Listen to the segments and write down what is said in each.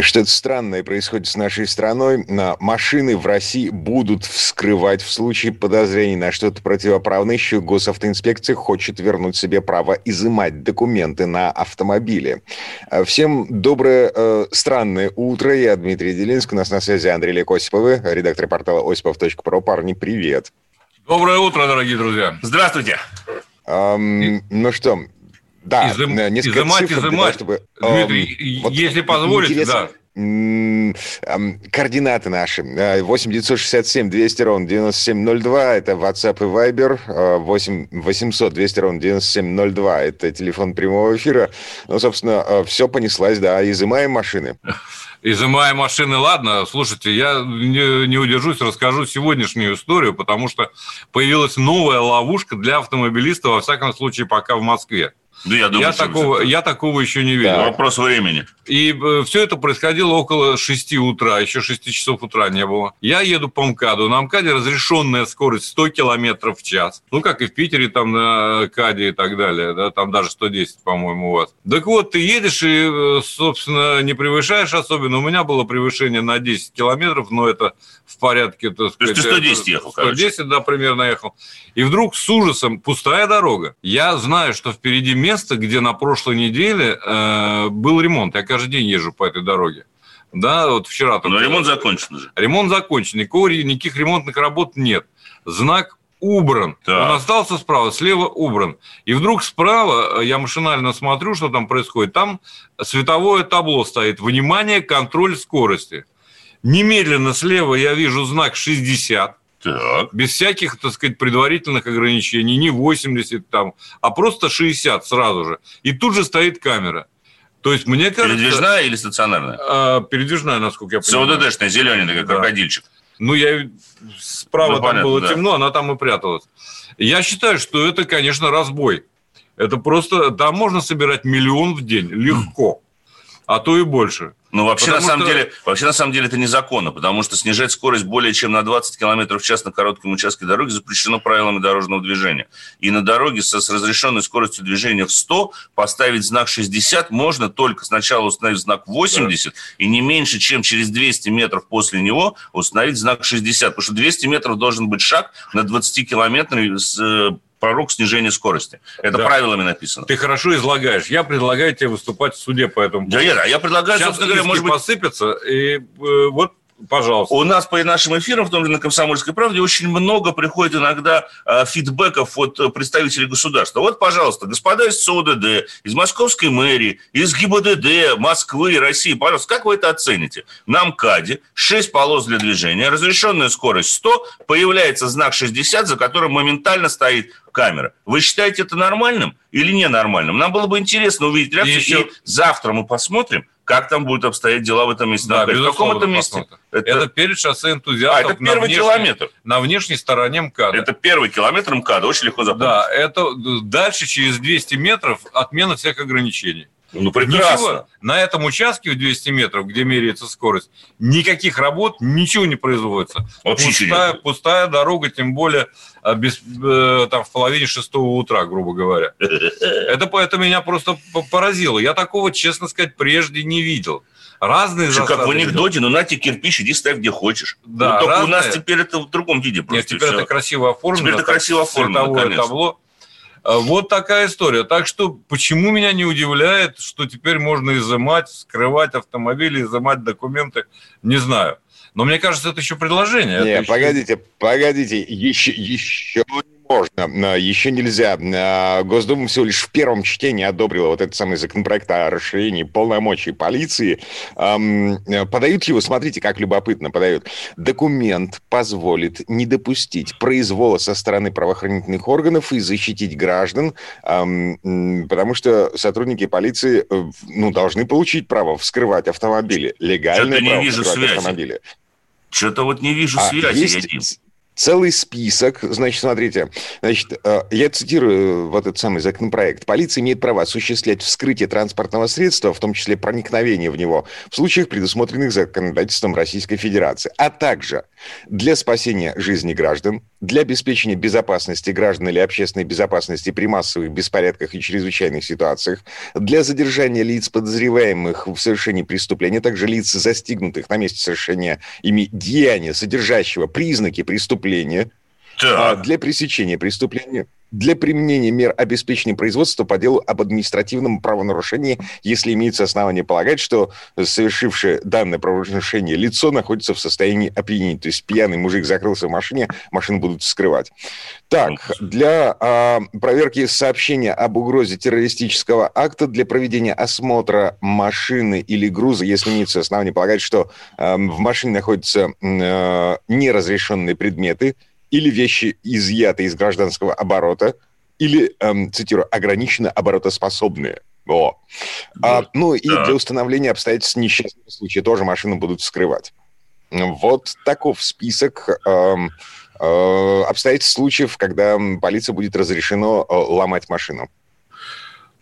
Что-то странное происходит с нашей страной. Машины в России будут вскрывать в случае подозрений на что-то противоправное. Еще госавтоинспекция хочет вернуть себе право изымать документы на автомобиле. Э, Всем доброе, э, странное утро. Я Дмитрий Делинск. У нас на связи Андрей Лек Осиповы, редактор портала осипов.про. Парни, привет. Доброе утро, дорогие друзья. Здравствуйте. Эм, ну что, да, Изым- э, несколько изымать, цифр для того, изымать. чтобы, Дмитрий, если позволите, интересно, да. Координаты наши. Э, 8 967 200 ровно 9702. Это WhatsApp и Viber. Э, 8 800 200 ровно 9702. Это телефон прямого эфира. Ну, собственно, все понеслась, да. Изымаем машины. Изымая машины, ладно, слушайте, я не, не удержусь, расскажу сегодняшнюю историю, потому что появилась новая ловушка для автомобилиста, во всяком случае, пока в Москве. Да я думаю, Я такого, это я такого еще не видел. вопрос времени. И все это происходило около 6 утра, еще 6 часов утра не было. Я еду по МКАДу. На МКАДе разрешенная скорость 100 километров в час. Ну, как и в Питере, там на КАДе и так далее. Да, там даже 110, по-моему, у вас. Так вот, ты едешь и, э, собственно, не превышаешь особенно. У меня было превышение на 10 километров, но это в порядке, так То есть сказать, ты 110 это- ехал, короче. 110, да, примерно ехал. И вдруг с ужасом пустая дорога. Я знаю, что впереди место, где на прошлой неделе э, был ремонт. Я каждый день езжу по этой дороге. Да, вот вчера. Но ремонт закончен уже. Ремонт закончен. Никакого, никаких ремонтных работ нет. Знак убран. Так. Он остался справа, слева убран. И вдруг справа, э, я машинально смотрю, что там происходит. Там световое табло стоит. Внимание, контроль скорости. Немедленно слева я вижу знак 60 Так. без всяких, так сказать, предварительных ограничений, не 80 там, а просто 60 сразу же. И тут же стоит камера. То есть, мне кажется... Передвижная или стационарная? а, передвижная, насколько я понимаю. СОДДшная, зелененькая, Да. крокодильчик. Ну, я справа Ну, там понятно, было да. темно, она там и пряталась. Я считаю, что это, конечно, разбой. Это просто... Там можно собирать миллион в день легко, а то и больше. Ну, вообще на, Потому самом что- деле, вообще, на самом деле, это незаконно, потому что снижать скорость более чем на 20 км в час на коротком участке дороги запрещено правилами дорожного движения. И на дороге со, с разрешенной скоростью движения в 100 поставить знак 60 можно только сначала установить знак 80 и не меньше, чем через 200 метров после него установить знак 60. Потому что 200 метров должен быть шаг на 20 километров с э, порог снижения скорости. Это Да. правилами написано. Ты хорошо излагаешь. Я предлагаю тебе выступать в суде по этому Да, я, я предлагаю, Сейчас собственно говоря, может быть, посыпятся, и э, вот, пожалуйста. У нас по нашим эфирам, в том же на «Комсомольской правде», очень много приходит иногда э, фидбэков от э, представителей государства. Вот, пожалуйста, господа из СОДД, из Московской мэрии, из ГИБДД, Москвы, России, пожалуйста, как вы это оцените? На МКАДе 6 полос для движения, разрешенная скорость 100, появляется знак 60, за которым моментально стоит камера. Вы считаете это нормальным или ненормальным? Нам было бы интересно увидеть реакцию, и, еще- завтра мы посмотрим, как там будут обстоять дела в этом месте. Да, на в каком это месте? посмотрим. Это, перед шоссе энтузиастов. А, это на первый внешней- километр. На внешней стороне МКАДа. Это первый километр МКАДа, очень легко запомнить. Да, это дальше через 200 метров отмена всех ограничений. Ну, прекрасно. Ничего, на этом участке в 200 метров, где меряется скорость, никаких работ, ничего не производится. Вообще пустая, нет. пустая дорога, тем более а, без, э, там, в половине шестого утра, грубо говоря. Это, это меня просто по- поразило. Я такого, честно сказать, прежде не видел. Разные Что, как в анекдоте, ну на тебе кирпич, иди ставь где хочешь. Да, Ну, только у нас разные. теперь это в другом виде Нет, просто. и теперь всё. это красиво оформлено. Теперь это красиво оформлено, световое конечно. табло. А, Вот такая история. Так что почему меня не удивляет, что теперь можно изымать, скрывать автомобили, изымать документы, не знаю. Но мне кажется, это еще предложение. Это Не, еще- погодите, погодите, еще, еще можно, еще нельзя. А, Госдума всего лишь в первом чтении одобрила вот этот самый законопроект о расширении полномочий полиции. Подают его, смотрите, как любопытно подают. Документ позволит не допустить произвола со стороны правоохранительных органов и защитить граждан, потому что сотрудники полиции э, ну, должны получить право вскрывать автомобили. Легальное право вижу вскрывать связи. автомобили. Что-то вот не вижу А связи, есть. Целый список. Значит, смотрите, значит, э, я цитирую вот этот самый законопроект. Полиция имеет право осуществлять вскрытие транспортного средства, в том числе проникновение в него, в случаях, предусмотренных законодательством Российской Федерации, а также для спасения жизни граждан, для обеспечения безопасности граждан или общественной безопасности при массовых беспорядках и чрезвычайных ситуациях, для задержания лиц, подозреваемых в совершении преступления, а также лиц, застигнутых на месте совершения ими деяния, содержащего признаки преступления, а, для пресечения преступления для применения мер обеспечения производства по делу об административном правонарушении, если имеется основание полагать, что совершившее данное правонарушение лицо находится в состоянии опьянения. То есть пьяный мужик закрылся в машине, машину будут скрывать. Так, для э, проверки сообщения об угрозе террористического акта, для проведения осмотра машины или груза, если имеется основание полагать, что э, в машине находятся э, неразрешенные предметы, или вещи изъяты из гражданского оборота, или, эм, цитирую, ограниченно оборотоспособные. О. А, ну и да. для установления обстоятельств несчастного случая тоже машину будут скрывать. Вот таков список эм, э, обстоятельств случаев, когда полиция будет разрешено э, ломать машину.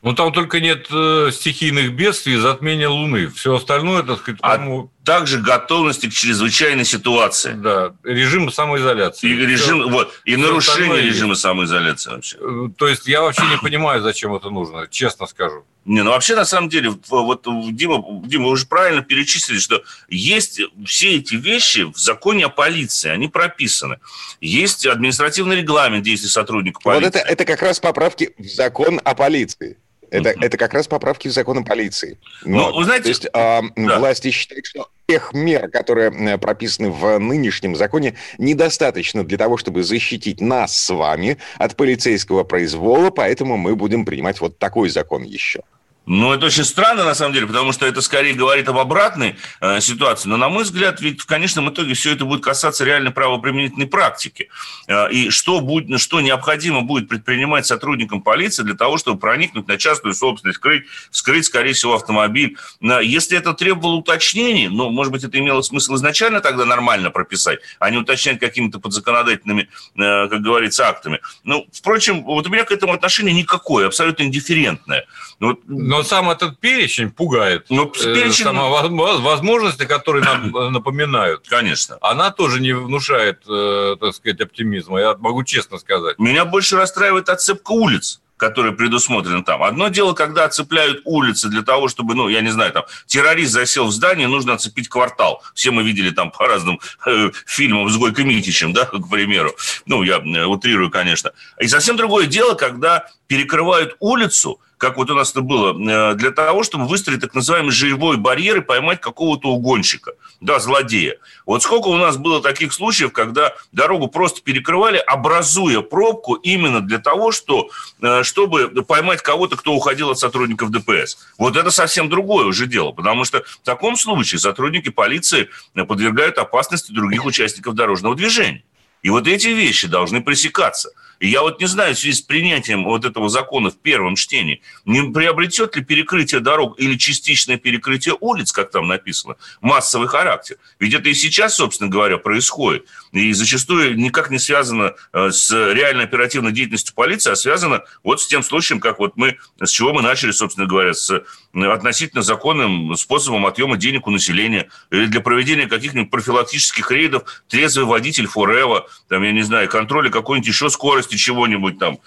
Ну, там только нет э, стихийных бедствий и затмения Луны. Все остальное, так сказать, а тому... также готовности к чрезвычайной ситуации. Да, режим самоизоляции. И, режим, Все, вот, и нарушение режима самоизоляции вообще. Э, то есть я вообще не понимаю, зачем это нужно, честно скажу. Не, ну вообще, на самом деле, вот Дима, Дима, вы уже правильно перечислили, что есть все эти вещи в законе о полиции, они прописаны. Есть административный регламент действий сотрудника полиции. Вот это, это как раз поправки в закон о полиции. Это, это как раз поправки в закон о полиции. Ну, вы знаете... То есть э, да. власти считают, что тех мер, которые прописаны в нынешнем законе, недостаточно для того, чтобы защитить нас с вами от полицейского произвола, поэтому мы будем принимать вот такой закон еще. Ну, это очень странно, на самом деле, потому что это скорее говорит об обратной э, ситуации. Но, на мой взгляд, ведь в конечном итоге все это будет касаться реальной правоприменительной практики. Э, и что, будет, что необходимо будет предпринимать сотрудникам полиции для того, чтобы проникнуть на частную собственность, скрыть, вскрыть, скорее всего, автомобиль. Э, если это требовало уточнений, ну, может быть, это имело смысл изначально тогда нормально прописать, а не уточнять какими-то подзаконодательными, э, как говорится, актами. Ну, впрочем, вот у меня к этому отношение никакое, абсолютно индифферентное. Ну, Но сам этот перечень пугает. Ну, перечень... Сама возможности, которые нам э, напоминают. Конечно. Она тоже не внушает, э, так сказать, оптимизма, я могу честно сказать. Меня больше расстраивает отцепка улиц которые предусмотрены там. Одно дело, когда оцепляют улицы для того, чтобы, ну, я не знаю, там, террорист засел в здании, нужно оцепить квартал. Все мы видели там по разным э, фильмам с Гойко Митичем, да, к примеру. Ну, я э, утрирую, конечно. И совсем другое дело, когда перекрывают улицу, как вот у нас это было, э, для того, чтобы выстроить так называемый живой барьер и поймать какого-то угонщика, да, злодея. Вот сколько у нас было таких случаев, когда дорогу просто перекрывали, образуя пробку именно для того, что, э, чтобы поймать кого-то, кто уходил от сотрудников ДПС. Вот это совсем другое уже дело, потому что в таком случае сотрудники полиции подвергают опасности других участников дорожного движения. И вот эти вещи должны пресекаться. Я вот не знаю, в связи с принятием вот этого закона в первом чтении, не приобретет ли перекрытие дорог или частичное перекрытие улиц, как там написано, массовый характер. Ведь это и сейчас, собственно говоря, происходит. И зачастую никак не связано э, с реальной оперативной деятельностью полиции, а связано вот с тем случаем, как вот мы, с чего мы начали, собственно говоря, с э, относительно законным способом отъема денег у населения или для проведения каких-нибудь профилактических рейдов трезвый водитель Форева, там, я не знаю, контроля какой-нибудь еще скорости, возможности чего-нибудь там,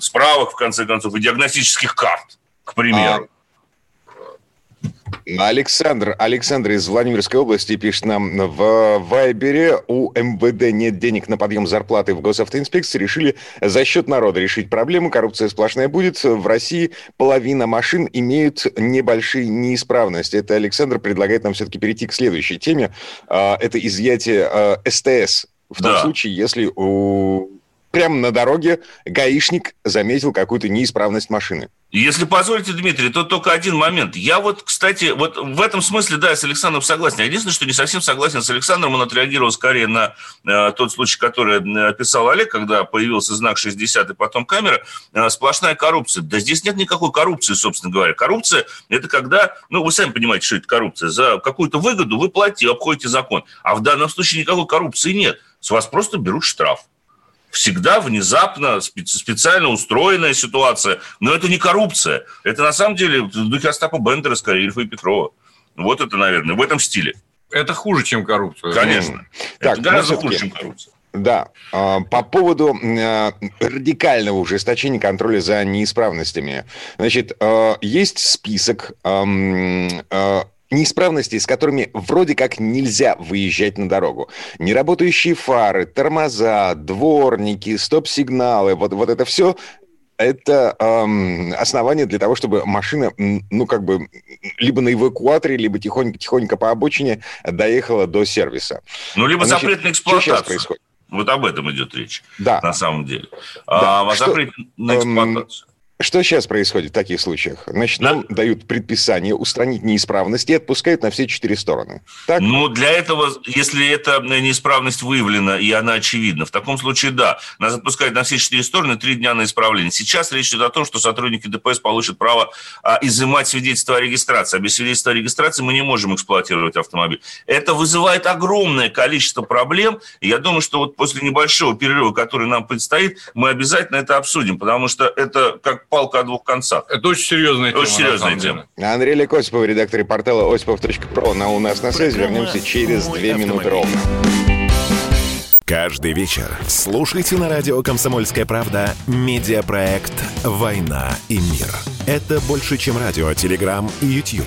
справок, в конце концов, и диагностических карт, к примеру. А, Александр, Александр из Владимирской области пишет нам, в Вайбере у МВД нет денег на подъем зарплаты в госавтоинспекции, решили за счет народа решить проблему, коррупция сплошная будет. В России половина машин имеют небольшие неисправности. Это Александр предлагает нам все-таки перейти к следующей теме. А, это изъятие а, СТС в том да. случае, если у прямо на дороге гаишник заметил какую-то неисправность машины. Если позволите, Дмитрий, то только один момент. Я вот, кстати, вот в этом смысле, да, с Александром согласен. Единственное, что не совсем согласен с Александром, он отреагировал скорее на э, тот случай, который э, описал Олег, когда появился знак 60 и потом камера. Э, сплошная коррупция. Да здесь нет никакой коррупции, собственно говоря. Коррупция – это когда, ну, вы сами понимаете, что это коррупция. За какую-то выгоду вы платите, обходите закон. А в данном случае никакой коррупции нет с вас просто берут штраф всегда внезапно специально устроенная ситуация. Но это не коррупция. Это на самом деле в духе Остапа Бендера, скорее, Ильфа и Петрова. Вот это, наверное, в этом стиле. Это хуже, чем коррупция. Конечно. Так, это гораздо ну, хуже, чем коррупция. Да, а, по поводу а, радикального ужесточения контроля за неисправностями. Значит, а, есть список неисправностей, с которыми вроде как нельзя выезжать на дорогу. Неработающие фары, тормоза, дворники, стоп-сигналы, вот, вот это все это эм, основание для того, чтобы машина, ну, как бы, либо на эвакуаторе, либо тихонько-тихонько по обочине доехала до сервиса. Ну, либо Значит, запрет на эксплуатацию. Что происходит? Вот об этом идет речь. Да. На самом деле. Да. А, что, запрет на эм, эксплуатацию. Что сейчас происходит в таких случаях? Значит, да. нам дают предписание устранить неисправность и отпускают на все четыре стороны. Так? Ну, для этого, если эта неисправность выявлена и она очевидна, в таком случае, да, нас отпускают на все четыре стороны три дня на исправление. Сейчас речь идет о том, что сотрудники ДПС получат право а, изымать свидетельство о регистрации. А без свидетельства о регистрации мы не можем эксплуатировать автомобиль. Это вызывает огромное количество проблем. И я думаю, что вот после небольшого перерыва, который нам предстоит, мы обязательно это обсудим, потому что это как палка о двух концах. Это очень серьезная тема. Очень серьезная тема. Андрей Лекосипов, редактор портала осипов.про. На у нас на связи. Вернемся через две минуты ровно. Каждый вечер слушайте на радио «Комсомольская правда» медиапроект «Война и мир». Это больше, чем радио, телеграм и YouTube.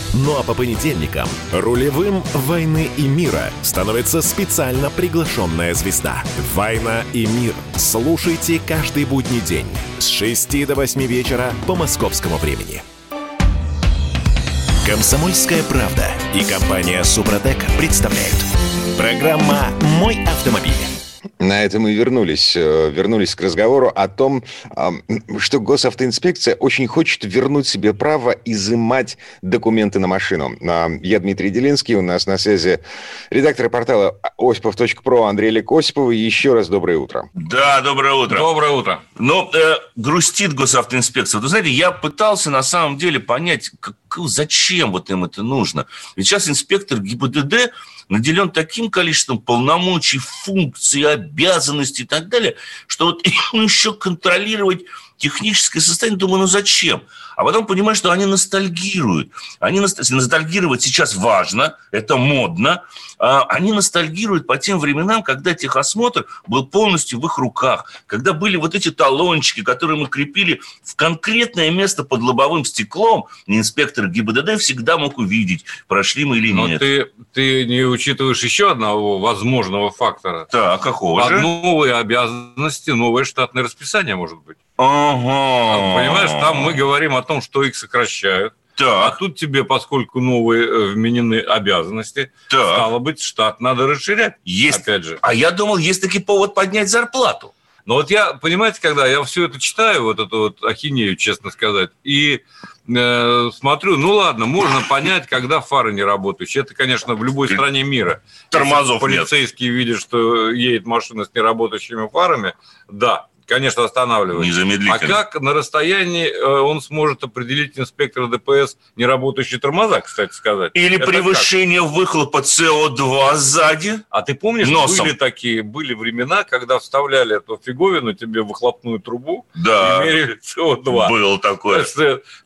Ну а по понедельникам рулевым «Войны и мира» становится специально приглашенная звезда. «Война и мир». Слушайте каждый будний день с 6 до 8 вечера по московскому времени. Комсомольская правда и компания «Супротек» представляют. Программа «Мой автомобиль». На этом мы вернулись, э, вернулись к разговору о том, что госавтоинспекция очень хочет вернуть себе право изымать документы на машину. Я Дмитрий Делинский, у нас на связи редактор портала осипов.про Андрей Лик Осипов. Еще раз доброе утро. Да, доброе утро. Доброе утро. Ну, э, грустит госавтоинспекция. Вы знаете, я пытался на самом деле понять, как, зачем вот им это нужно. Ведь сейчас инспектор ГИБДД наделен таким количеством полномочий, функций, обязанностей и так далее, что вот еще контролировать техническое состояние, думаю, ну зачем? А потом понимаю, что они ностальгируют. Они ностальгировать сейчас важно, это модно. А они ностальгируют по тем временам, когда техосмотр был полностью в их руках, когда были вот эти талончики, которые мы крепили в конкретное место под лобовым стеклом, и инспектор ГИБДД всегда мог увидеть, прошли мы или Но нет. Ты, ты не учитываешь еще одного возможного фактора. Так, какого же? Новые обязанности, новое штатное расписание, может быть. Ага. Понимаешь, там мы говорим о том, что их сокращают. Так. А тут тебе, поскольку новые э, вменены обязанности, так. стало быть, штат надо расширять. Есть. Опять же. А я думал, есть таки повод поднять зарплату. Но вот я, понимаете, когда я все это читаю, вот эту вот ахинею, честно сказать, и э, смотрю, ну ладно, можно понять, когда фары не работающие. Это, конечно, в любой стране мира. Тормозов Если полицейский нет. видит, что едет машина с неработающими фарами, да, конечно, останавливает. Незамедлительно. А как на расстоянии э, он сможет определить инспектора ДПС неработающие тормоза, кстати сказать? Или Это превышение как? выхлопа СО2 сзади? А ты помнишь, Носом. были такие, были времена, когда вставляли эту фиговину тебе в выхлопную трубу да. и мерили СО2. Было такое.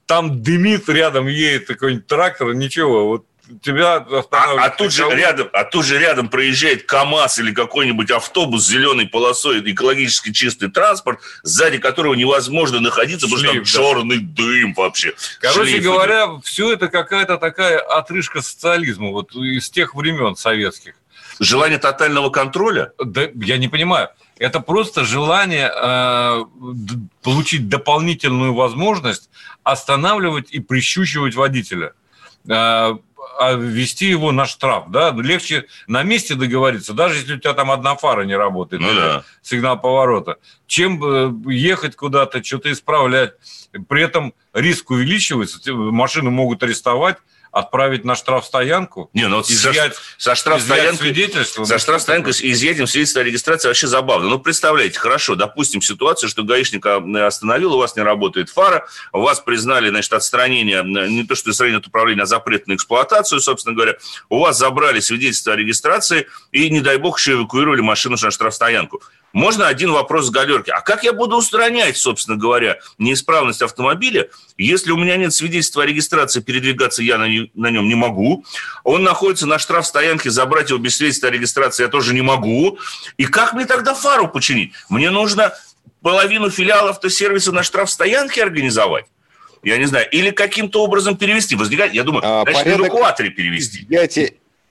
Там дымит, рядом едет какой-нибудь трактор, ничего, вот тебя а, а тут же рядом, а тут же рядом проезжает КАМАЗ или какой-нибудь автобус с зеленой полосой, экологически чистый транспорт, сзади которого невозможно находиться, Шлейф, потому что там да. черный дым вообще. Короче Шлейф говоря, идет. все это какая-то такая отрыжка социализма вот из тех времен советских. Желание тотального контроля? Да, я не понимаю. Это просто желание э, получить дополнительную возможность останавливать и прищучивать водителя. Э, а вести его на штраф, да, легче на месте договориться, даже если у тебя там одна фара не работает, ну, да. сигнал поворота, чем э, ехать куда-то, что-то исправлять. При этом риск увеличивается, машины могут арестовать, отправить на штрафстоянку? Не, ну изъять, со, со штрафстоянкой, свидетельство. Со штрафстоянкой изъятием свидетельства о регистрации вообще забавно. Ну, представляете, хорошо, допустим, ситуацию, что гаишник э, остановил, у вас не работает фара, у вас признали, значит, отстранение, не то что отстранение от управления, а запрет на эксплуатацию, собственно говоря, у вас забрали свидетельство о регистрации и, не дай бог, еще эвакуировали машину на штрафстоянку. Можно один вопрос с галерки. А как я буду устранять, собственно говоря, неисправность автомобиля, если у меня нет свидетельства о регистрации, передвигаться я на, на нем не могу. Он находится на штрафстоянке, забрать его без свидетельства о регистрации я тоже не могу. И как мне тогда фару починить? Мне нужно половину филиала автосервиса на штрафстоянке организовать? Я не знаю. Или каким-то образом перевести. Возникает, я думаю, а, значит, порядок... эвакуаторе перевести.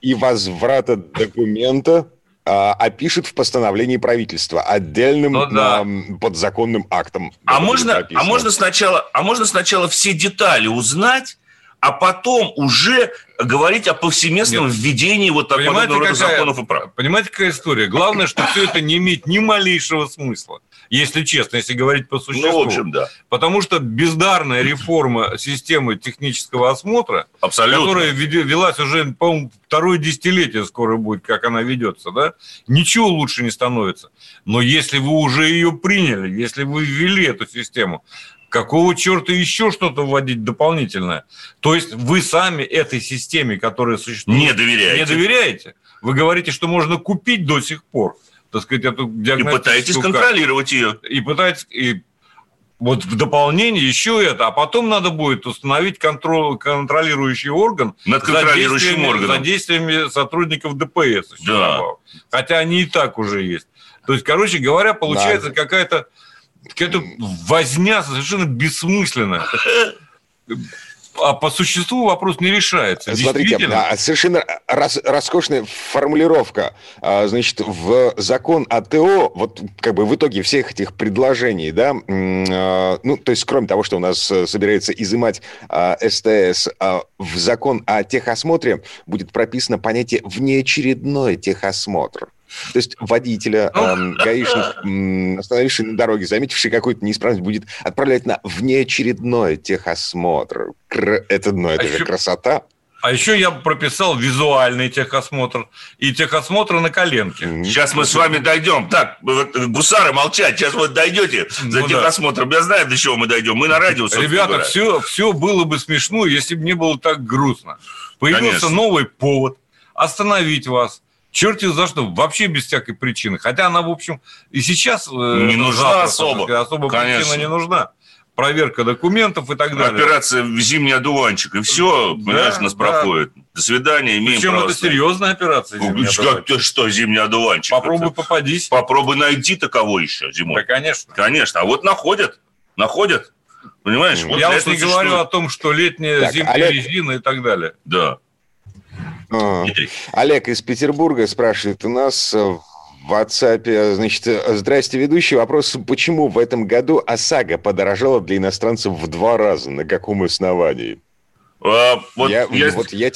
И возврата документа а, опишет в постановлении правительства отдельным ну, да. подзаконным актом. А можно, а можно сначала, а можно сначала все детали узнать, а потом уже говорить о повсеместном Нет. введении вот такого рода законов и прав. Понимаете, какая история? Главное, что все это не имеет ни малейшего смысла если честно, если говорить по существу. Ну, в общем, да. Потому что бездарная реформа системы технического осмотра, Абсолютно. которая велась уже, по-моему, второе десятилетие скоро будет, как она ведется, да, ничего лучше не становится. Но если вы уже ее приняли, если вы ввели эту систему, какого черта еще что-то вводить дополнительное? То есть вы сами этой системе, которая существует, не доверяете. Не доверяете. Вы говорите, что можно купить до сих пор так сказать, эту И пытаетесь контролировать ее. И пытаетесь... И вот в дополнение еще это, а потом надо будет установить контроль, контролирующий орган над контролирующим за органом. За действиями сотрудников ДПС. Да. Хотя они и так уже есть. То есть, короче говоря, получается да. какая-то какая-то возня совершенно бессмысленная. а по существу вопрос не решается. Смотрите, совершенно рас, роскошная формулировка. А, значит, в закон АТО, вот как бы в итоге всех этих предложений, да, а, ну, то есть кроме того, что у нас э, собирается изымать а, СТС, в закон о техосмотре будет прописано понятие «внеочередной техосмотр». То есть водителя, э, гаишник, остановивший на дороге, заметивший какую-то неисправность, будет отправлять на внеочередной техосмотр. Кр... Это, ну, это а же еще... красота. А еще я прописал визуальный техосмотр и техосмотр на коленке. Сейчас мы с вами дойдем. Так, гусары молчать, сейчас вот дойдете за ну, техосмотром. Да. Я знаю, до чего мы дойдем. Мы на радио, Ребята, все, все было бы смешно, если бы не было так грустно. Появился Конечно. новый повод остановить вас, черти за что, вообще без всякой причины. Хотя она, в общем, и сейчас... Э, не нужна особо. Особо Конечно. причина не нужна. Проверка документов и так далее. Операция «Зимний одуванчик». И все, да, понимаешь, нас да. проходит. До свидания, имеем Причем это серьезная операция. Что, ты, что зимний одуванчик? Попробуй это, попадись. Попробуй найти таково еще зимой. Да, конечно. Конечно. А вот находят. Находят. Понимаешь? Вот Я уж не говорю о том, что летняя, так, зимняя Олег... резина и так далее. Да. А, Олег из Петербурга спрашивает у нас э, в WhatsApp, значит, э, здрасте, ведущий. Вопрос, почему в этом году ОСАГО подорожала для иностранцев в два раза? На каком основании? А, вот я, я... Вот я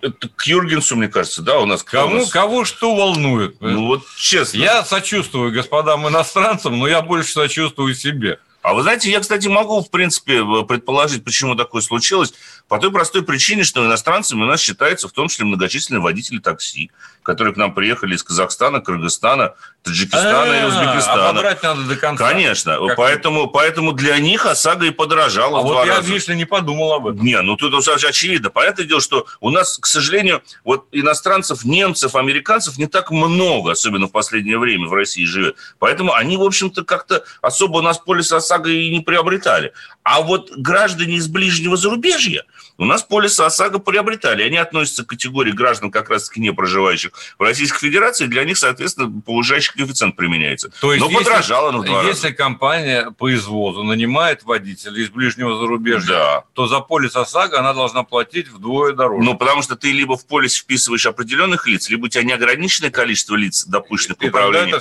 это к Юргенсу, мне кажется, да, у нас кому нас... кого что волнует. Ну вот честно. Я сочувствую господам иностранцам, но я больше сочувствую себе. А вы знаете, я, кстати, могу, в принципе, предположить, почему такое случилось. По той простой причине, что иностранцами у нас считаются в том числе многочисленные водители такси, которые к нам приехали из Казахстана, Кыргызстана, Таджикистана и А, Узбекистана. Обобрать надо до конца. Конечно, поэтому, поэтому для них ОСАГО и подорожала А в два вот я, раза. видишь ли, не подумал об этом. Не, ну тут очевидно. Понятное дело, что у нас, к сожалению, вот иностранцев, немцев, американцев не так много, особенно в последнее время в России живет. Поэтому они, в общем-то, как-то особо у нас полис ОСАГО и не приобретали. А вот граждане из ближнего зарубежья у нас полис ОСАГО приобретали. Они относятся к категории граждан, как раз-таки не проживающих в Российской Федерации. Для них, соответственно, повышающий коэффициент применяется. То есть, Но если- подорожало на два раза. Если компания по извозу нанимает водителя из ближнего зарубежья, Да. то за полис ОСАГО она должна платить вдвое дороже. Ну, потому что ты либо в полис вписываешь определенных лиц, либо у тебя неограниченное количество лиц, допущенных к управлению.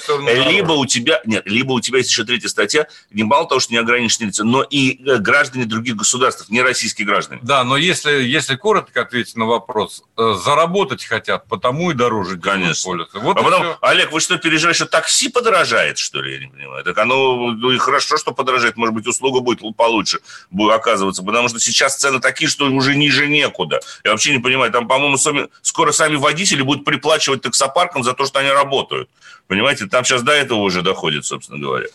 Либо у тебя, нет, либо у тебя есть еще третья статья, не мало того, что неограниченные лица, но и э, граждане других государств, не российские граждане. Да, но если, если коротко ответить на вопрос, э, заработать хотят, потому и дороже Конечно. Вот а потом, всё. Олег, вы что, переживаете, что такси подорожает, что ли? Я не понимаю. Так оно, ну и хорошо, что подорожает. Может быть, услуга будет получше будет оказываться. Потому что сейчас цены такие, что уже ниже некуда. Я вообще не понимаю. Там, по-моему, сами- скоро сами водители будут приплачивать таксопаркам за то, что они работают. Понимаете, там сейчас до этого уже доходит, собственно говоря.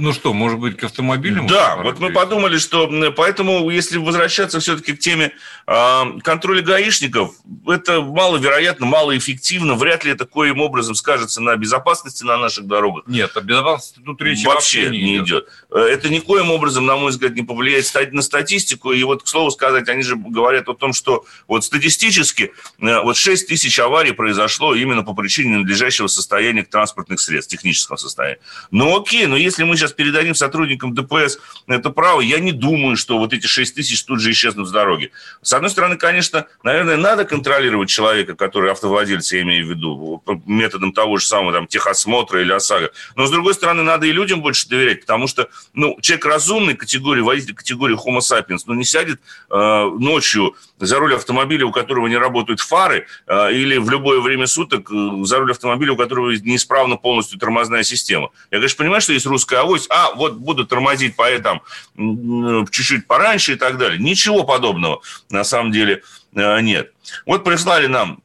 Ну что, может быть, к автомобилям? Да, вот мы подумали, что поэтому, если возвращаться все-таки к теме э, контроля гаишников, это маловероятно, малоэффективно, вряд ли это коим образом скажется на безопасности на наших дорогах. Нет, о безопасности тут речи вообще не идет. Э, Это никоим образом, на мой взгляд, не повлияет на статистику. И вот, к слову сказать, они же говорят о том, что вот статистически э, вот 6 тысяч аварий произошло именно по причине надлежащего состояния транспортных средств, технического состояния. Ну окей, но если мы сейчас передадим сотрудникам ДПС это право, я не думаю, что вот эти 6 тысяч тут же исчезнут с дороги. С одной стороны, конечно, наверное, надо контролировать человека, который автовладелец, я имею в виду, методом того же самого там, техосмотра или ОСАГО. Но, с другой стороны, надо и людям больше доверять, потому что ну, человек разумный, категории водитель, категории Homo sapiens, ну, не сядет э, ночью за руль автомобиля, у которого не работают фары, э, или в любое время суток э, за руль автомобиля, у которого неисправна полностью тормозная система. Я, конечно, понимаю, что есть русская авось, а вот буду тормозить по этому м, чуть-чуть пораньше и так далее. Ничего подобного на самом деле э, нет. Вот прислали нам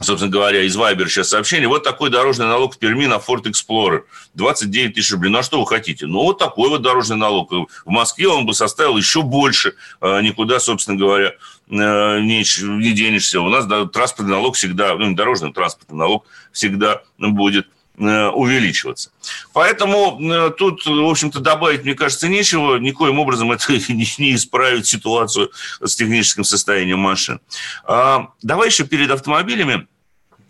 собственно говоря, из Viber сейчас сообщение. Вот такой дорожный налог в Перми на Ford Explorer. 29 тысяч рублей. Ну, а что вы хотите? Ну, вот такой вот дорожный налог. В Москве он бы составил еще больше. Э, Никуда, собственно говоря, э, не, не денешься. У нас транспортный налог всегда, ну, дорожный, транспортный налог всегда будет увеличиваться. Поэтому э, тут, в общем-то, добавить, мне кажется, нечего. Никоим образом это не, не исправит ситуацию с техническим состоянием машин. А, давай еще перед автомобилями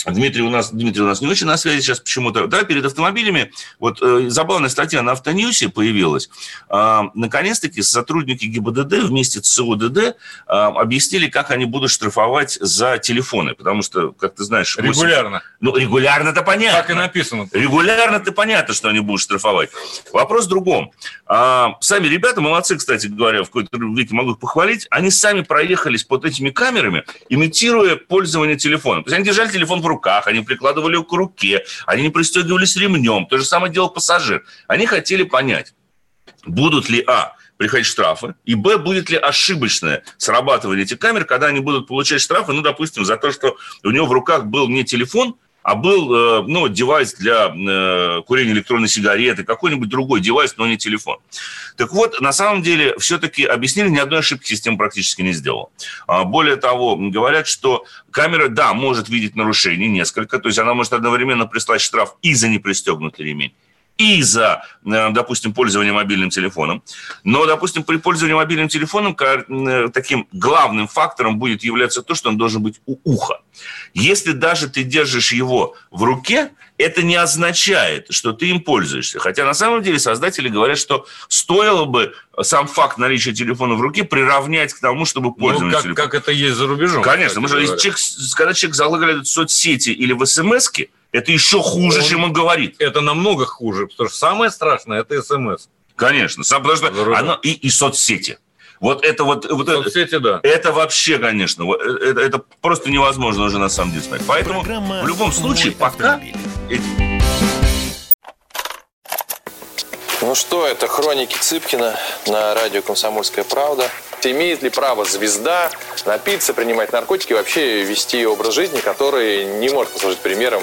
Дмитрий у нас Дмитрий у нас не очень на связи сейчас почему-то. Да, перед автомобилями вот э, забавная статья на Автоньюсе появилась. Э, наконец-таки сотрудники ГИБДД вместе с СУДД э, объяснили, как они будут штрафовать за телефоны, потому что, как ты знаешь, 8... Регулярно. Ну регулярно-то понятно. Так и написано. Регулярно-то понятно, что они будут штрафовать. Вопрос в другом. А, сами ребята, молодцы, кстати говоря, в какой-то веке могу их похвалить, они сами проехались под этими камерами, имитируя пользование телефоном. То есть они держали телефон в руках, они прикладывали к руке, они не пристегивались ремнем. То же самое делал пассажир. Они хотели понять, будут ли, а, приходить штрафы, и, б, будет ли ошибочное срабатывание этих камер, когда они будут получать штрафы, ну, допустим, за то, что у него в руках был не телефон, а был, э, ну, девайс для э, курения электронной сигареты, какой-нибудь другой девайс, но не телефон. Так вот, на самом деле, все-таки объяснили, ни одной ошибки система практически не сделала. А, Более того, говорят, что камера, да, может видеть нарушений несколько, то есть она может одновременно прислать штраф и за непристегнутый ремень, и за, э, допустим, пользование мобильным телефоном. Но, допустим, при пользовании мобильным телефоном э, таким главным фактором будет являться то, что он должен быть у уха. Если даже ты держишь его в руке, это не означает, что ты им пользуешься. Хотя на самом деле создатели говорят, что стоило бы сам факт наличия телефона в руке приравнять к тому, чтобы пользоваться Ну, как, телефоном. как это есть за рубежом. Конечно, если человек, когда человек залагает в соцсети или в смс это еще хуже, Он- чем он говорит. Это намного хуже, потому что самое страшное – это СМС. Конечно, потому что рулем. оно и, и соцсети. Вот это вот, вот это, Соцсети, да. это вообще, конечно, э, это, это просто невозможно уже на самом деле смотреть. Поэтому Программа в любом случае, «Мой пока автомобиль». эти- Ну что, это хроники Цыпкина на радио «Комсомольская правда». Имеет ли право звезда напиться, принимать наркотики и вообще вести образ жизни, который не может послужить примером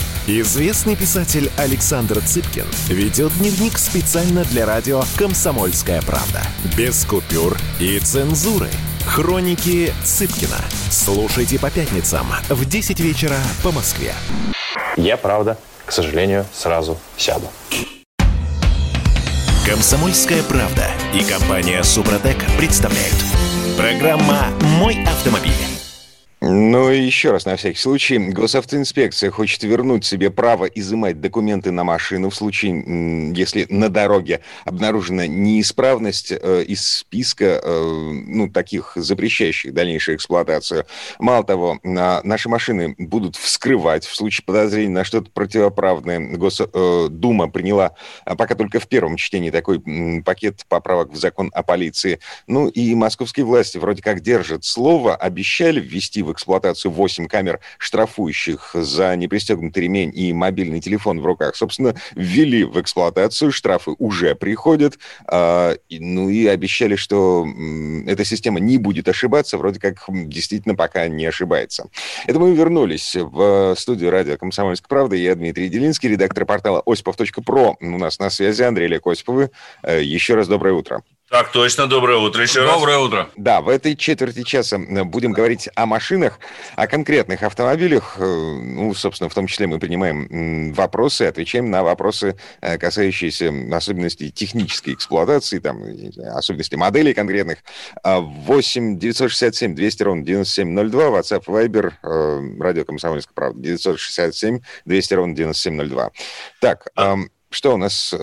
Известный писатель Александр Цыпкин ведет дневник специально для радио «Комсомольская правда». Без купюр и цензуры. Хроники Цыпкина. Слушайте по пятницам в 10 вечера по Москве. Я, правда, к сожалению, сразу сяду. Комсомольская правда и компания Супротек представляют. Программа «Мой автомобиль». Ну и еще раз, на всякий случай, госавтоинспекция хочет вернуть себе право изымать документы на машину в случае, если на дороге обнаружена неисправность э, из списка, э, ну, таких запрещающих дальнейшую эксплуатацию. Мало того, на, наши машины будут вскрывать в случае подозрения на что-то противоправное. Госдума э, приняла а пока только в первом чтении такой пакет поправок в закон о полиции. Ну и московские власти вроде как держат слово, обещали ввести в эксплуатацию 8 камер, штрафующих за непристегнутый ремень и мобильный телефон в руках. Собственно, ввели в эксплуатацию, штрафы уже приходят. Э, ну и обещали, что эта система не будет ошибаться, вроде как действительно пока не ошибается. Это мы вернулись в студию радио «Комсомольская правда». Я Дмитрий Делинский, редактор портала осипов.про. У нас на связи Андрей Олег Осиповы. Э, еще раз доброе утро. Так точно, доброе утро еще раз. Доброе утро. Да, в этой четверти часа будем говорить о машинах, о конкретных автомобилях. Э, ну, собственно, в том числе мы принимаем вопросы, отвечаем на вопросы, э, касающиеся особенностей технической эксплуатации, там, особенностей моделей конкретных. 8 967 200 ровно 9702, WhatsApp, Viber, э, радио «Комсомольская правда», 967 200 ровно 9702. Так, что у нас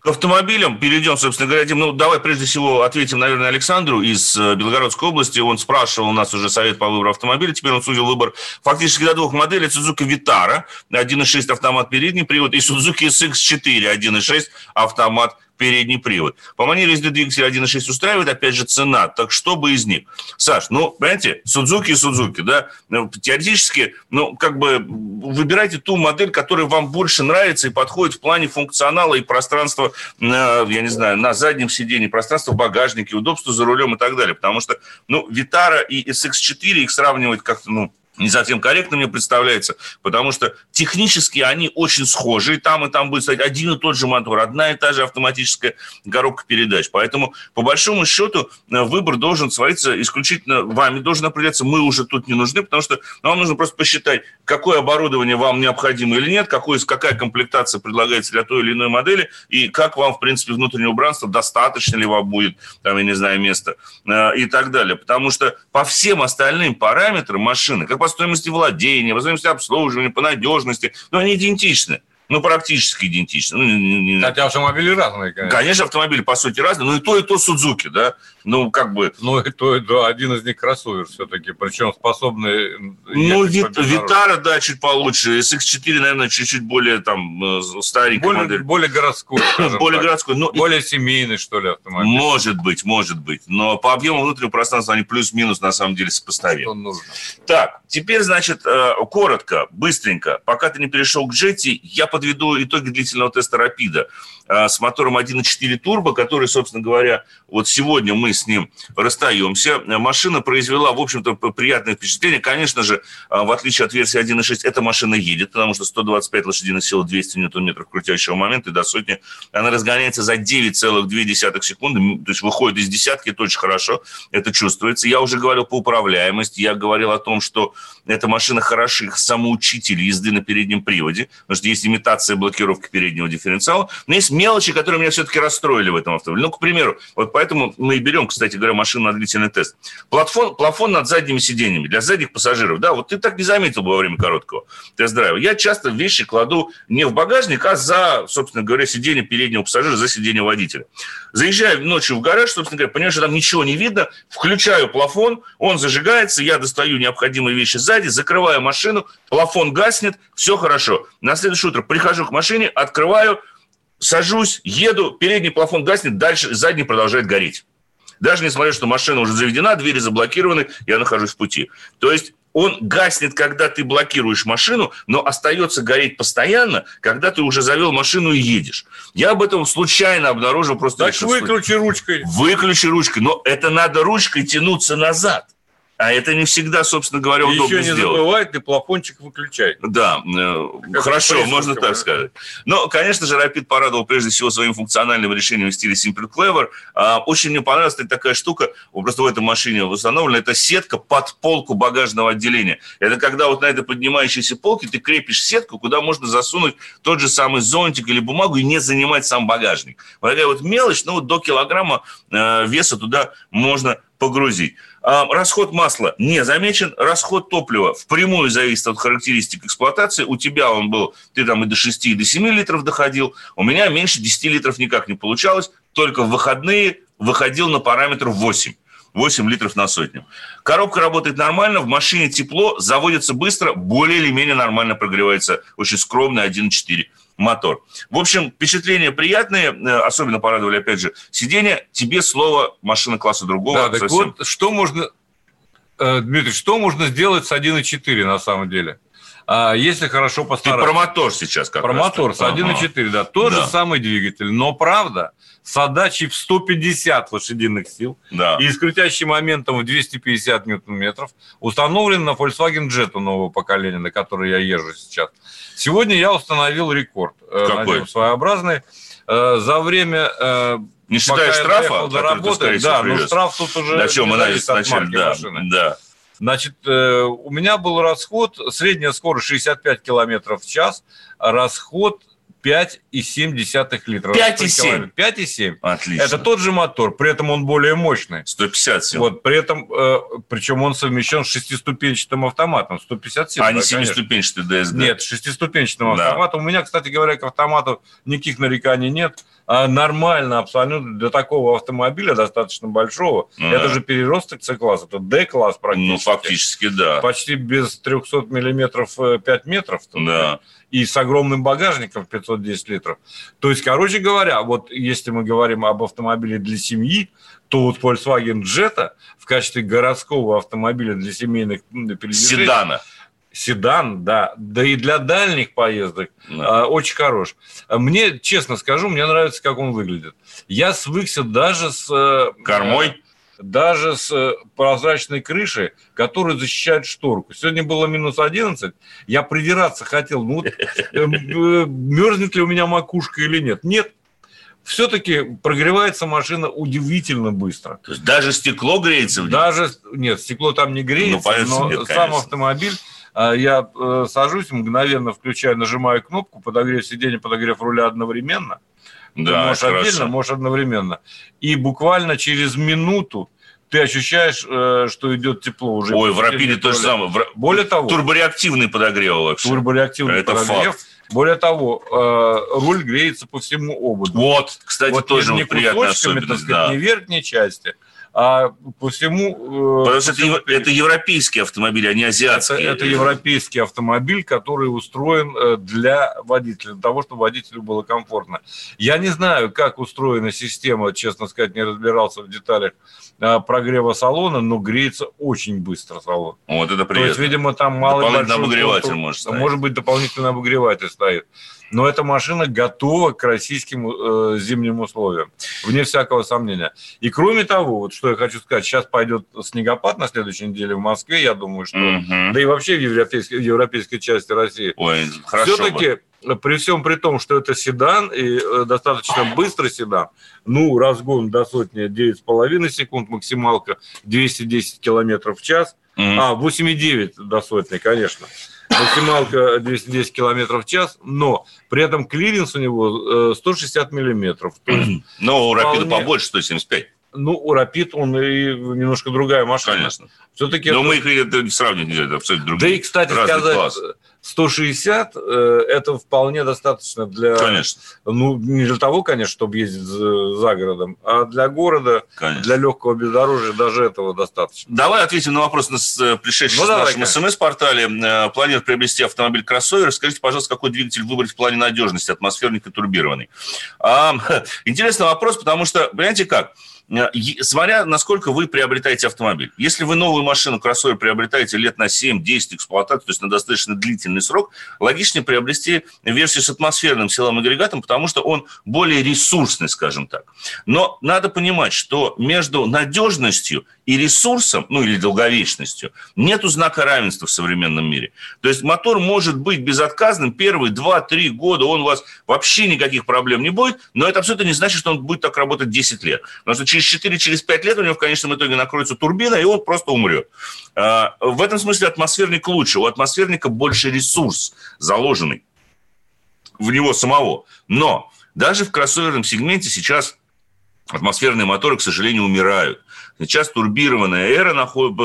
к автомобилям перейдем, собственно говоря, Дим, ну, давай прежде всего ответим, наверное, Александру из э, Белгородской области. Он спрашивал у нас уже совет по выбору автомобиля, теперь он судил выбор фактически до двух моделей. Suzuki Vitara 1.6 автомат передний привод и Suzuki SX4 1.6 автомат передний привод. По манере езды двигатель 1.6 устраивает, опять же, цена. Так что бы из них? Саш, ну, понимаете, Судзуки и Судзуки, да, ну, теоретически, ну, как бы выбирайте ту модель, которая вам больше нравится и подходит в плане функционала и пространства, я не знаю, на заднем сидении, пространства в багажнике, удобства за рулем и так далее. Потому что, ну, Витара и SX4 их сравнивать как-то, ну, не совсем корректно мне представляется, потому что технически они очень схожи, и там и там будет стоять один и тот же мотор, одна и та же автоматическая коробка передач. Поэтому, по большому счету, э, выбор должен сводиться исключительно вами, должен определяться, мы уже тут не нужны, потому что вам нужно просто посчитать, какое оборудование вам необходимо или нет, какой, какая комплектация предлагается для той или иной модели, и как вам, в принципе, внутреннее убранство, достаточно ли вам будет, там, я не знаю, места э, и так далее. Потому что по всем остальным параметрам машины, как по стоимости владения, по стоимости обслуживания, по надежности, но они идентичны. Ну, практически идентичны. Ну, Хотя автомобили разные, конечно. Конечно, автомобили, по сути, разные, но и то, и то Судзуки, да ну, как бы... Ну, это да, один из них кроссовер все-таки, причем способный... Ну, Вит, Витара, да, чуть получше. SX4, наверное, чуть-чуть более там э, старенький более, модель. Более городской, Более городской. Но... Более семейный, что ли, автомобиль. Может быть, может быть. Но по объему внутреннего пространства они плюс-минус, на самом деле, сопоставимы. нужно. Так, теперь, значит, э, коротко, быстренько. Пока ты не перешел к джете, я подведу итоги длительного теста Рапида с мотором 1.4 турбо, который, собственно говоря, вот сегодня мы с ним расстаемся. Машина произвела, в общем-то, приятное впечатление. Конечно же, а, в отличие от версии 1.6, эта машина едет, потому что 125 лошадиных сил, 200 ньютон-метров крутящего момента и до сотни. Она разгоняется за 9,2 секунды, то есть выходит из десятки, это очень хорошо, это чувствуется. Я уже говорил по управляемости, я говорил о том, что эта машина хороших самоучитель езды на переднем приводе, потому что есть имитация блокировки переднего дифференциала, но есть мелочи, которые меня все-таки расстроили в этом автомобиле. Ну, к примеру, вот поэтому мы и берем, кстати говоря, машину на длительный тест. Платфон, плафон над задними сиденьями для задних пассажиров. Да, вот ты так не заметил бы во время короткого тест-драйва. Я часто вещи кладу не в багажник, а за, собственно говоря, сиденье переднего пассажира, за сиденье водителя. Заезжаю ночью в гараж, собственно говоря, понимаю, что там ничего не видно, включаю плафон, он зажигается, я достаю необходимые вещи сзади, закрываю машину, плафон гаснет, все хорошо. На следующее утро прихожу к машине, открываю, сажусь, еду, передний плафон гаснет, дальше задний продолжает гореть. Даже несмотря, что машина уже заведена, двери заблокированы, я нахожусь в пути. То есть он гаснет, когда ты блокируешь машину, но остается гореть постоянно, когда ты уже завел машину и едешь. Я об этом случайно обнаружил просто... Значит, выключи ручкой. Выключи ручкой, но это надо ручкой тянуться назад. А это не всегда, собственно говоря, удобно Еще не сделать. забывай, ты плафончик выключай. Да, э, Как хорошо, можно так сказать. Но, конечно же, Rapid порадовал прежде всего своим функциональным решением в стиле Simple Clever. А, Очень мне понравилась такая штука, просто в этой машине установлена, это сетка под полку багажного отделения. Это когда вот на этой поднимающейся полке ты крепишь сетку, куда можно засунуть тот же самый зонтик или бумагу и не занимать сам багажник. Вот такая вот мелочь, ну вот до килограмма э, веса туда можно погрузить. А, Расход масла не замечен, расход топлива впрямую зависит от характеристик эксплуатации. У тебя он был, ты там и до 6, и до 7 литров доходил, у меня меньше 10 литров никак не получалось, только в выходные выходил на параметр 8. 8 литров на сотню. Коробка работает нормально, в машине тепло, заводится быстро, более или менее нормально прогревается. Очень скромный 1.4 мотор. В общем, впечатления приятные, э, особенно порадовали, опять же, сиденья. Тебе слово машина класса другого. Да, так совсем. вот, что можно, э, Дмитрий, что можно сделать с 1.4 на самом деле? А, если хорошо Ты постараться. про мотор сейчас как Про раз. мотор с 1.4, да. Тот Да. же самый двигатель, но правда, с отдачей в 150 лошадиных сил Да. и с крутящим моментом в 250 ньютон-метров установлен на Volkswagen Jetta нового поколения, на который я езжу сейчас. Сегодня я установил рекорд. э, Какой? надеюсь, своеобразный. Э, За время... э, Не считая штрафа, до который ты, работы, да, но привез. штраф тут уже На чем вначале, марки да, машины. да. Значит, э, у меня был расход, средняя скорость 65 километров в час, расход 5,7 литра. 5,7? 5,7. Отлично. Это тот же мотор, при этом он более мощный. 150 сил. Вот, при этом, э, причем он совмещен с шестиступенчатым автоматом, 150 сил. а не да, конечно. семиступенчатый ДСГ. Нет, шестиступенчатым Да. автоматом. У меня, кстати говоря, к автомату никаких нареканий нет. А нормально абсолютно для такого автомобиля, достаточно большого. Ну это да. же переросток C-класс, это D-класс практически. Ну, фактически, да. Почти без 300 миллиметров э, 5 метров. тут. Да. И с огромным багажником в 510 литров. То есть, короче говоря, вот если мы говорим об автомобиле для семьи, то вот Volkswagen Jetta в качестве городского автомобиля для семейных передвижений... Седана. Седан, да. Да и для дальних поездок Да. а, очень хорош. Мне, честно скажу, мне нравится, как он выглядит. Я свыкся даже с... э, Кормой? э, Даже с э, прозрачной крышей, которая защищает шторку. Сегодня было минус 11. Я придираться хотел. Ну, вот, э, э, мерзнет ли у меня макушка или нет? Нет. Все-таки прогревается машина удивительно быстро. То есть даже стекло греется в нем? Даже, нет, стекло там не греется, Ну, понятно, но нет, сам конечно. автомобиль, а, я э, сажусь, мгновенно включаю, нажимаю кнопку, подогрев сиденья, подогрев руля одновременно. Ты Да, можешь это отдельно, хорошо. можешь одновременно. И буквально через минуту ты ощущаешь, э, что идет тепло уже. Ой, в Рапиде то же самое. Более того, Турбореактивный подогрев вообще. турбореактивный Это подогрев. факт. Более того, э, руль греется по всему ободу. Вот, кстати, вот тоже не, вот приятная кусочками, так особенность. сказать, Да. не верхней части, а по всему... э, Потому по что это, всему ев- это европейские автомобили, а не Это, азиатские. это европейский автомобиль, который устроен э, для водителя, для того, чтобы водителю было комфортно. Я не знаю, как устроена система, честно сказать, не разбирался в деталях э, прогрева салона, но греется очень быстро салон. Вот это То есть, приятно. видимо, там мало Дополнительный обогреватель может стоять. Может быть, дополнительный обогреватель стоит. Но эта машина готова к российским э, зимним условиям, вне всякого сомнения. И кроме того, вот что я хочу сказать, сейчас пойдет снегопад на следующей неделе в Москве, я думаю, что... Мгм. Да и вообще в европейской, в европейской части России. Ой, хорошо бы. Все-таки при всем при том, что это седан и э, достаточно быстрый седан, ну, разгон до сотни 9,5 секунд, максималка 210 километров в час, Мгм. а, 8,9 до сотни, конечно. Максималка 210 километров в час, но при этом клиренс у него э, 160 миллиметров. То есть, Но у Рапида вполне- побольше, 175. ну, у Рапид он и немножко другая машина. Конечно. Все-таки Но мы их это сравнивать нельзя, это абсолютно Да другие. и, кстати сказать, класс. 160 э, это вполне достаточно для... Конечно. Ну, не для того, конечно, чтобы ездить за, городом, а для города, Конечно. для легкого бездорожья даже этого достаточно. Давай ответим на вопрос, на с- пришедший Ну, давай, нашем смс-портале. Э, Планирует приобрести автомобиль кроссовер. Скажите, пожалуйста, какой двигатель выбрать в плане надежности, атмосферник и турбированный? А, интересный вопрос, потому что, понимаете как, Э, смотря насколько вы приобретаете автомобиль. Если вы новую машину кроссовер приобретаете лет на 7-10 эксплуатации, то есть на достаточно длительный срок, логичнее приобрести версию с атмосферным силовым агрегатом, потому что он более ресурсный, скажем так. Но надо понимать, что между надежностью и ресурсом, ну или долговечностью, нету знака равенства в современном мире. То есть мотор может быть безотказным первые 2-3 года, он у вас вообще никаких проблем не будет, но это абсолютно не значит, что он будет так работать 10 лет. Потому что через 4-5 через лет у него в конечном итоге накроется турбина, и он просто умрет. А, В этом смысле атмосферник лучше. У атмосферника больше ресурс заложенный в него самого. Но даже в кроссоверном сегменте сейчас атмосферные моторы, к сожалению, умирают. Сейчас турбированная эра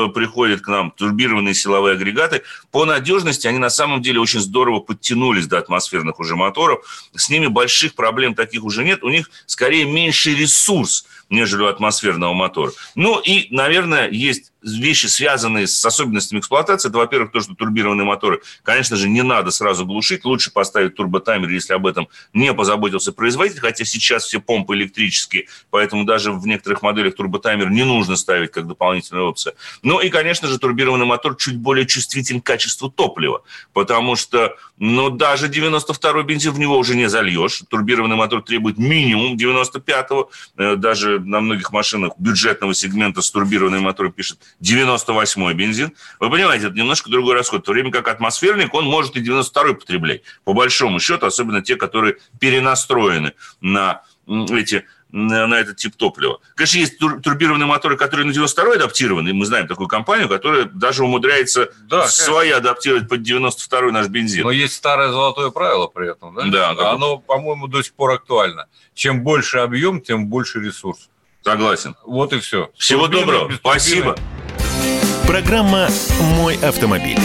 приходит к нам, турбированные силовые агрегаты. По надежности они на самом деле очень здорово подтянулись до атмосферных уже моторов. С ними больших проблем таких уже нет. У них скорее меньший ресурс, нежели у атмосферного мотора. Ну и, наверное, есть вещи, связанные с особенностями эксплуатации. Это, во-первых, то, что турбированные моторы, конечно же, не надо сразу глушить. Лучше поставить турботаймер, если об этом не позаботился производитель. Хотя сейчас все помпы электрические, поэтому даже в некоторых моделях турботаймер не нужно ставить как дополнительная опция. Ну и, конечно же, турбированный мотор чуть более чувствителен к качеству топлива, потому что, ну, даже 92-й бензин в него уже не зальешь. Турбированный мотор требует минимум 95-го. Э, Даже на многих машинах бюджетного сегмента с турбированным мотором пишет 98-й бензин. Вы понимаете, это немножко другой расход. В то время как атмосферник, он может и 92-й потреблять. По большому счету, особенно те, которые перенастроены на эти на на этот тип топлива. Конечно, есть тур- турбированные моторы, которые на 92-й адаптированы. И мы знаем такую компанию, которая даже умудряется Да, свои адаптировать под 92-й наш бензин. Но есть старое золотое правило при этом, да? Да, как- Оно, по-моему, до сих пор актуально. Чем больше объем, тем больше ресурс. Согласен. Вот и все. Всего доброго. Спасибо. Программа «Мой автомобиль».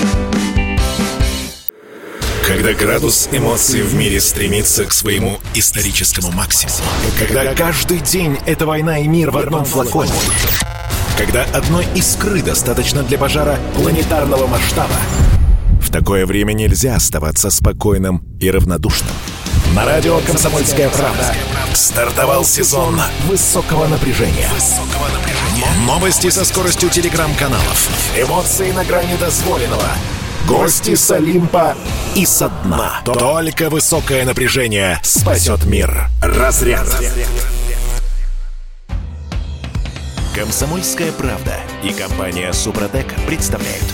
Когда градус эмоций в мире стремится к своему историческому максимуму. Когда каждый день это война и мир в одном флаконе. Когда одной искры достаточно для пожара планетарного масштаба. В такое время нельзя оставаться спокойным и равнодушным. На радио «Комсомольская правда» стартовал сезон высокого напряжения. Новости со скоростью телеграм-каналов. Эмоции на грани дозволенного. Гости с Олимпа и со дна. Только высокое напряжение спасет мир. Разряд. Комсомольская правда и компания Супротек представляют.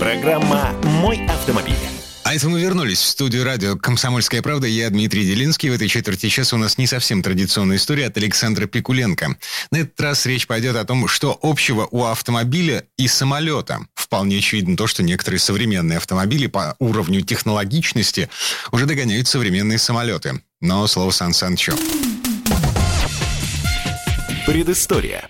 Программа «Мой автомобиль». А это мы вернулись в студию радио «Комсомольская правда». Я Дмитрий Делинский. В этой четверти часа у нас не совсем традиционная история от Александра Пикуленко. На этот раз речь пойдет о том, что общего у автомобиля и самолета. Вполне очевидно то, что некоторые современные автомобили по уровню технологичности уже догоняют современные самолеты. Но слово Сан Санычу. Предыстория.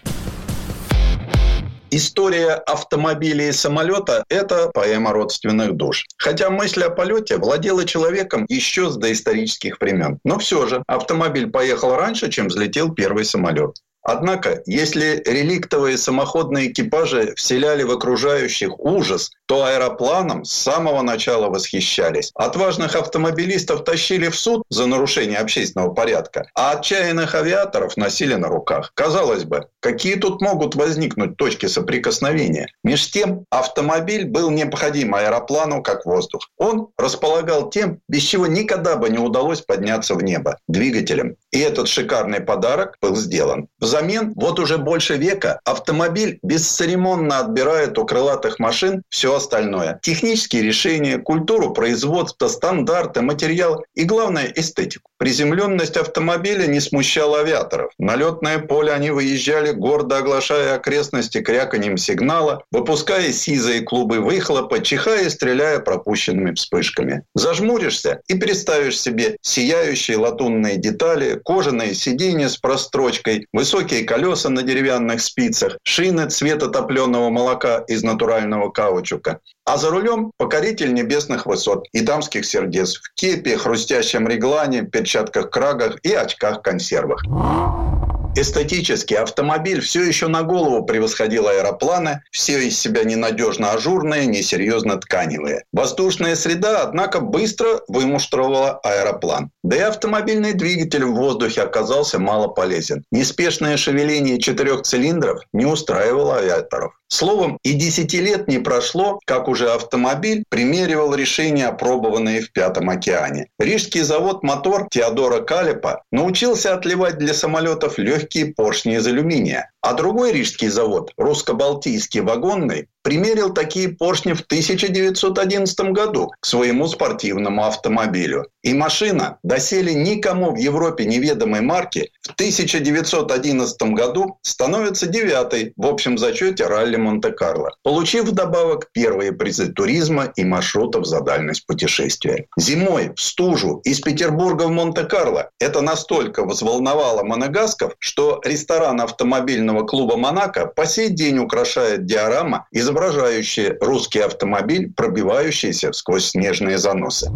История автомобиля и самолета – это поэма родственных душ. Хотя мысль о полете владела человеком еще с доисторических времен. Но все же автомобиль поехал раньше, чем взлетел первый самолет. Однако, если реликтовые самоходные экипажи вселяли в окружающих ужас, то аэропланом с самого начала восхищались. Отважных автомобилистов тащили в суд за нарушение общественного порядка, а отчаянных авиаторов носили на руках. Казалось бы, какие тут могут возникнуть точки соприкосновения? Меж тем, автомобиль был необходим аэроплану как воздух. Он располагал тем, без чего никогда бы не удалось подняться в небо – двигателем. И этот шикарный подарок был сделан. Взамен, вот уже больше века, автомобиль бесцеремонно отбирает у крылатых машин все остальное. Технические решения, культуру производства, стандарты, материалы и, главное, эстетику. Приземленность автомобиля не смущала авиаторов. На летное поле они выезжали, гордо оглашая окрестности кряканьем сигнала, выпуская сизые клубы выхлопа, чихая и стреляя пропущенными вспышками. Зажмуришься и представишь себе сияющие латунные детали, кожаные сиденья с прострочкой, высокие колеса на деревянных спицах, шины цвета топленого молока из натурального каучука. А за рулем покоритель небесных высот и дамских сердец в кепе, хрустящем реглане, перчатках крагах и очках-консервах. Эстетически автомобиль все еще на голову превосходил аэропланы, все из себя ненадежно ажурные, несерьезно тканевые. Воздушная среда, однако, быстро вымуштровала аэроплан. Да и автомобильный двигатель в воздухе оказался мало полезен. Неспешное шевеление четырех цилиндров не устраивало авиаторов. Словом, и 10 лет не прошло, как уже автомобиль примеривал решения, опробованные в Пятом океане. Рижский завод «Мотор» Теодора Калипа научился отливать для самолетов легкие поршни из алюминия. А другой рижский завод, русско-балтийский вагонный, примерил такие поршни в 1911 году к своему спортивному автомобилю. И машина, доселе никому в Европе неведомой марки, в 1911 году становится девятой в общем зачете ралли Монте-Карло, получив вдобавок первые призы туризма и маршрутов за дальность путешествия. Зимой в стужу из Петербурга в Монте-Карло это настолько взволновало монегасков, что ресторан автомобильного клуба «Монако» по сей день украшает диорама из изображающие русский автомобиль, пробивающийся сквозь снежные заносы.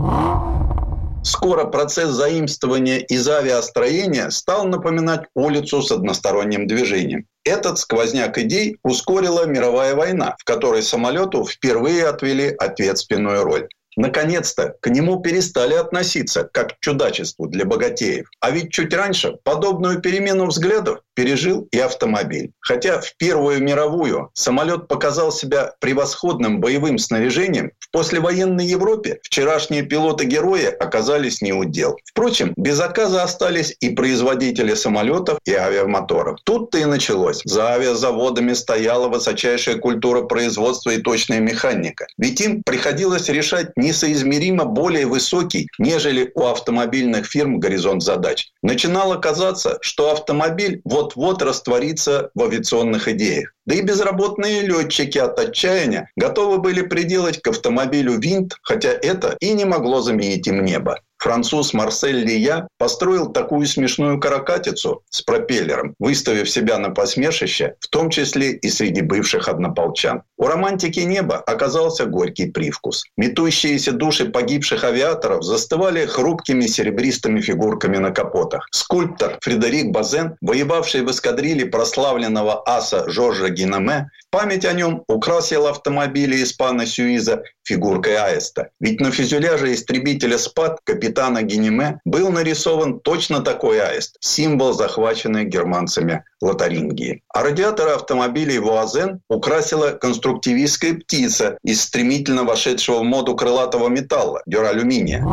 Скоро процесс заимствования из авиастроения стал напоминать улицу с односторонним движением. Этот сквозняк идей ускорила мировая война, в которой самолету впервые отвели ответственную роль. Наконец-то к нему перестали относиться как к чудачеству для богатеев. А ведь чуть раньше подобную перемену взглядов пережил и автомобиль. Хотя в Первую мировую самолет показал себя превосходным боевым снаряжением, в послевоенной Европе вчерашние пилоты-герои оказались не у дел. Впрочем, без заказа остались и производители самолетов и авиамоторов. Тут-то и началось. За авиазаводами стояла высочайшая культура производства и точная механика. Ведь им приходилось решать несоизмеримо более высокий, нежели у автомобильных фирм горизонт задач. Начинало казаться, что автомобиль вот-вот растворится в авиационных идеях. Да и безработные летчики от отчаяния готовы были приделать к автомобилю винт, хотя это и не могло заменить им небо. Француз Марсель Лия построил такую смешную каракатицу с пропеллером, выставив себя на посмешище, в том числе и среди бывших однополчан. У романтики неба оказался горький привкус. Метущиеся души погибших авиаторов застывали хрупкими серебристыми фигурками на капотах. Скульптор Фредерик Базен, воевавший в эскадриле прославленного аса Жоржа Гинаме, память о нем украсил автомобили испана Сюиза фигуркой аиста. Ведь на фюзеляже истребителя «Спад» капитана Генеме был нарисован точно такой аист, символ захваченной германцами Лотарингии. А радиаторы автомобилей «Вуазен» украсила конструктивистская птица из стремительно вошедшего в моду крылатого металла – дюралюминия.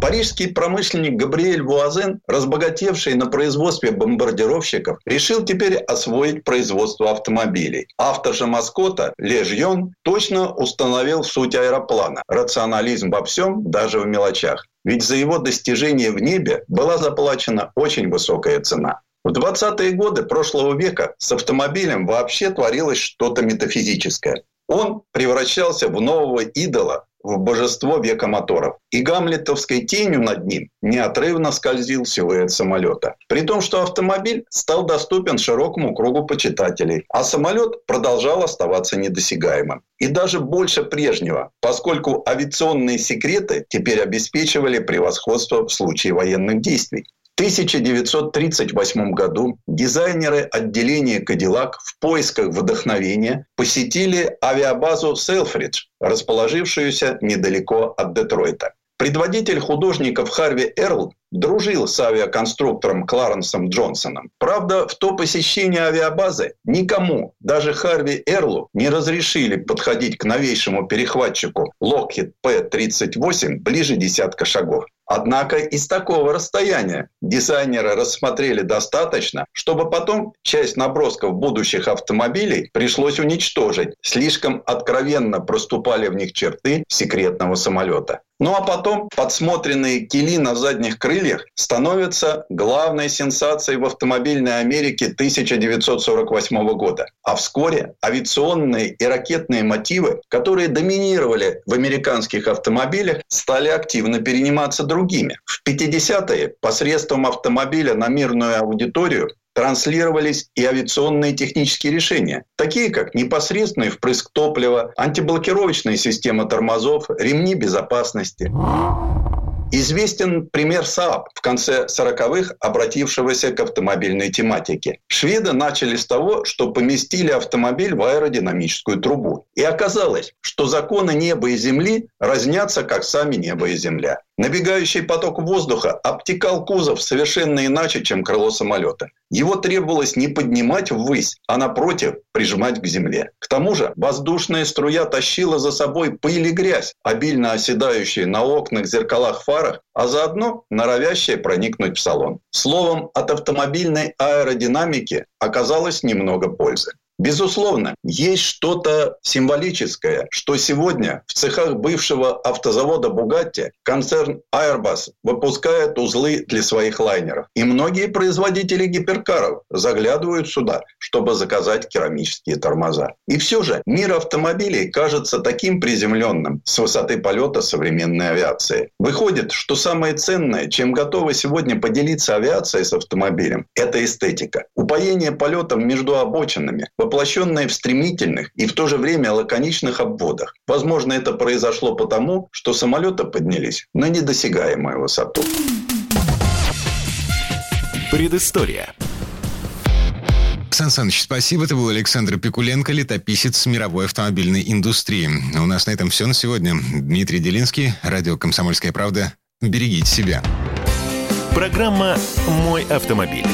Парижский промышленник Габриэль Вуазен, разбогатевший на производстве бомбардировщиков, решил теперь освоить производство автомобилей. Автор же маскота Ле Жьон точно установил суть аэроплана – рационализм во всем, даже в мелочах. Ведь за его достижение в небе была заплачена очень высокая цена. В 20-е годы прошлого века с автомобилем вообще творилось что-то метафизическое. Он превращался в нового идола, в божество века моторов. И гамлетовской тенью над ним неотрывно скользил силуэт самолета. При том, что автомобиль стал доступен широкому кругу почитателей, а самолет продолжал оставаться недосягаемым. И даже больше прежнего, поскольку авиационные секреты теперь обеспечивали превосходство в случае военных действий. 1938 году дизайнеры отделения «Кадиллак» в поисках вдохновения посетили авиабазу «Селфридж», расположившуюся недалеко от Детройта. Предводитель художников Харви Эрл дружил с авиаконструктором Кларенсом Джонсоном. Правда, в то посещение авиабазы никому, даже Харви Эрлу, не разрешили подходить к новейшему перехватчику Lockheed P-38 ближе десятка шагов. Однако из такого расстояния дизайнеры рассмотрели достаточно, чтобы потом часть набросков будущих автомобилей пришлось уничтожить. Слишком откровенно проступали в них черты секретного самолета. Ну а потом подсмотренные кили на задних крыльях становятся главной сенсацией в автомобильной Америке 1948 года. А вскоре авиационные и ракетные мотивы, которые доминировали в американских автомобилях, стали активно перениматься другими. В 50-е посредством автомобиля на мирную аудиторию транслировались и авиационные технические решения, такие как непосредственный впрыск топлива, антиблокировочная система тормозов, ремни безопасности. Известен пример Saab в конце 40-х, обратившегося к автомобильной тематике. Шведы начали с того, что поместили автомобиль в аэродинамическую трубу. И оказалось, что законы неба и земли разнятся, как сами небо и земля. Набегающий поток воздуха обтекал кузов совершенно иначе, чем крыло самолета. Его требовалось не поднимать ввысь, а напротив прижимать к земле. К тому же воздушная струя тащила за собой пыль и грязь, обильно оседающие на окнах, зеркалах, фарах, а заодно норовящие проникнуть в салон. Словом, от автомобильной аэродинамики оказалось немного пользы. Безусловно, есть что-то символическое, что сегодня в цехах бывшего автозавода «Бугатти» концерн Airbus выпускает узлы для своих лайнеров. И многие производители гиперкаров заглядывают сюда, чтобы заказать керамические тормоза. И все же мир автомобилей кажется таким приземленным с высоты полета современной авиации. Выходит, что самое ценное, чем готова сегодня поделиться авиация с автомобилем, это эстетика. Упоение полетом между обочинами, воплощенное в стремительных и в то же время лаконичных обводах. Возможно, это произошло потому, что самолеты поднялись на недосягаемую высоту. Предыстория. Сан Саныч, спасибо. Это был Александр Пикуленко, летописец мировой автомобильной индустрии. У нас на этом все на сегодня. Дмитрий Делинский, радио «Комсомольская правда». Берегите себя. Программа «Мой автомобиль».